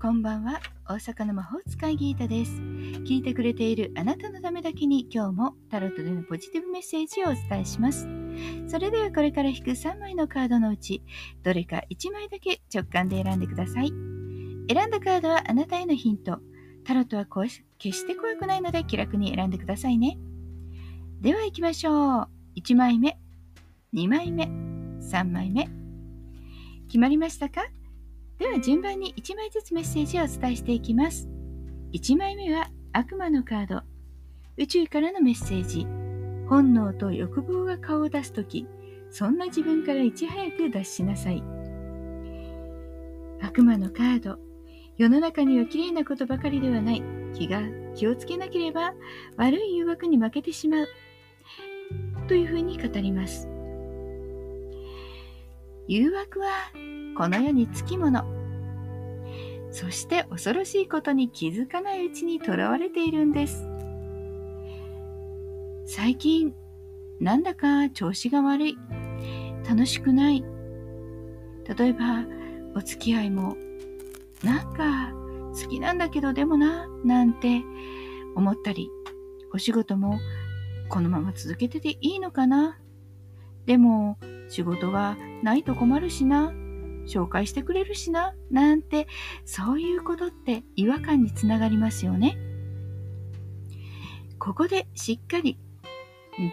こんばんは。大阪の魔法使いギータです。聞いてくれているあなたのためだけに今日もタロットでのポジティブメッセージをお伝えします。それではこれから引く3枚のカードのうちどれか1枚だけ直感で選んでください。選んだカードはあなたへのヒント。タロットは決して怖くないので気楽に選んでくださいね。では行きましょう。1枚目2枚目3枚目。決まりましたか？では順番に1枚ずつメッセージをお伝えしていきます。1枚目は悪魔のカード。宇宙からのメッセージ。本能と欲望が顔を出すとき、そんな自分からいち早く脱しなさい。悪魔のカード。世の中には綺麗なことばかりではない。気が気をつけなければ悪い誘惑に負けてしまう。というふうに語ります。誘惑はこの世につきもの。そして恐ろしいことに気づかないうちにとらわれているんです。最近、なんだか調子が悪い。楽しくない。例えば、お付き合いも、なんか好きなんだけどでもな、なんて思ったり、お仕事もこのまま続けてていいのかな。でも、仕事がないと困るしな。紹介してくれるしな、なんて、そういうことって違和感につながりますよね。ここでしっかり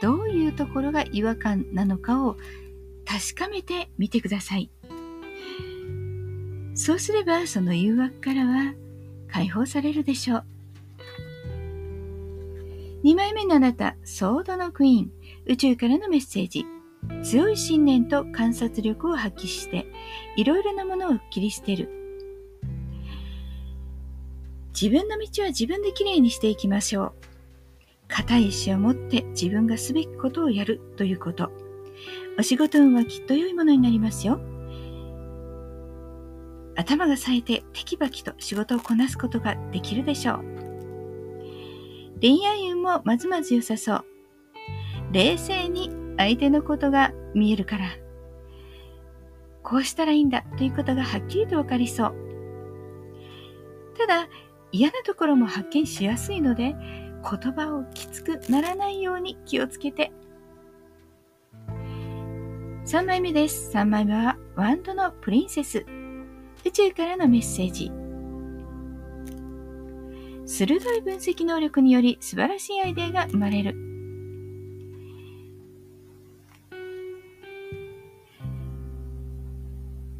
どういうところが違和感なのかを確かめてみてください。そうすればその誘惑からは解放されるでしょう。2枚目のあなた、ソードのクイーン、宇宙からのメッセージ。強い信念と観察力を発揮して、いろいろなものを切り捨てる。自分の道は自分できれいにしていきましょう。固い意志を持って自分がすべきことをやるということ。お仕事運はきっと良いものになりますよ。頭が冴えてテキパキと仕事をこなすことができるでしょう。恋愛運もまずまず良さそう。冷静に相手のことが見えるから、こうしたらいいんだということがはっきりとわかりそう。ただ、嫌なところも発見しやすいので、言葉をきつくならないように気をつけて。3枚目です。3枚目はワンドのプリンセス。宇宙からのメッセージ。鋭い分析能力により素晴らしいアイデアが生まれる。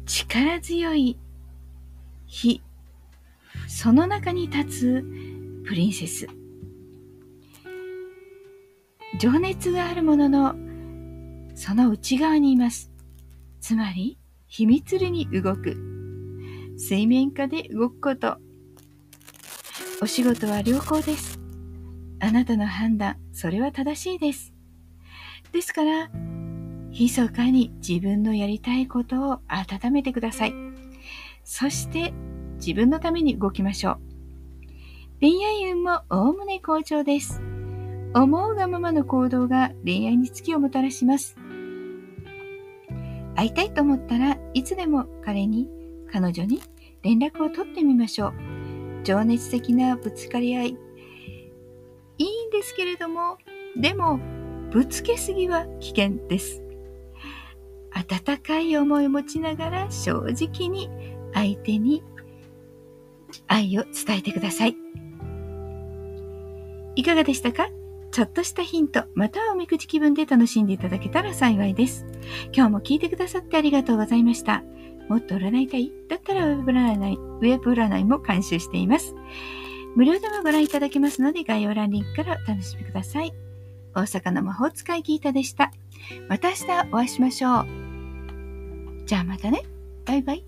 力強い火、その中に立つプリンセス。情熱があるものの、その内側にいます。つまり、秘密裏に動く。水面下で動くこと。お仕事は良好です。あなたの判断、それは正しいです。ですから、密かに自分のやりたいことを温めてください。そして自分のために動きましょう。恋愛運もおおむね好調です。思うがままの行動が恋愛に月をもたらします。会いたいと思ったらいつでも彼に、彼女に連絡を取ってみましょう。情熱的なぶつかり合い。いいんですけれども、でも、ぶつけすぎは危険です。温かい思いを持ちながら正直に相手に愛を伝えてください。いかがでしたか？ちょっとしたヒント、またはおみくじ気分で楽しんでいただけたら幸いです。今日も聞いてくださってありがとうございました。もっと占いたい？だったらウェブ占い、ウェブ占いも監修しています。無料でもご覧いただけますので概要欄リンクからお楽しみください。大阪の魔法使いギータでした。また明日お会いしましょう。じゃあまたね。バイバイ。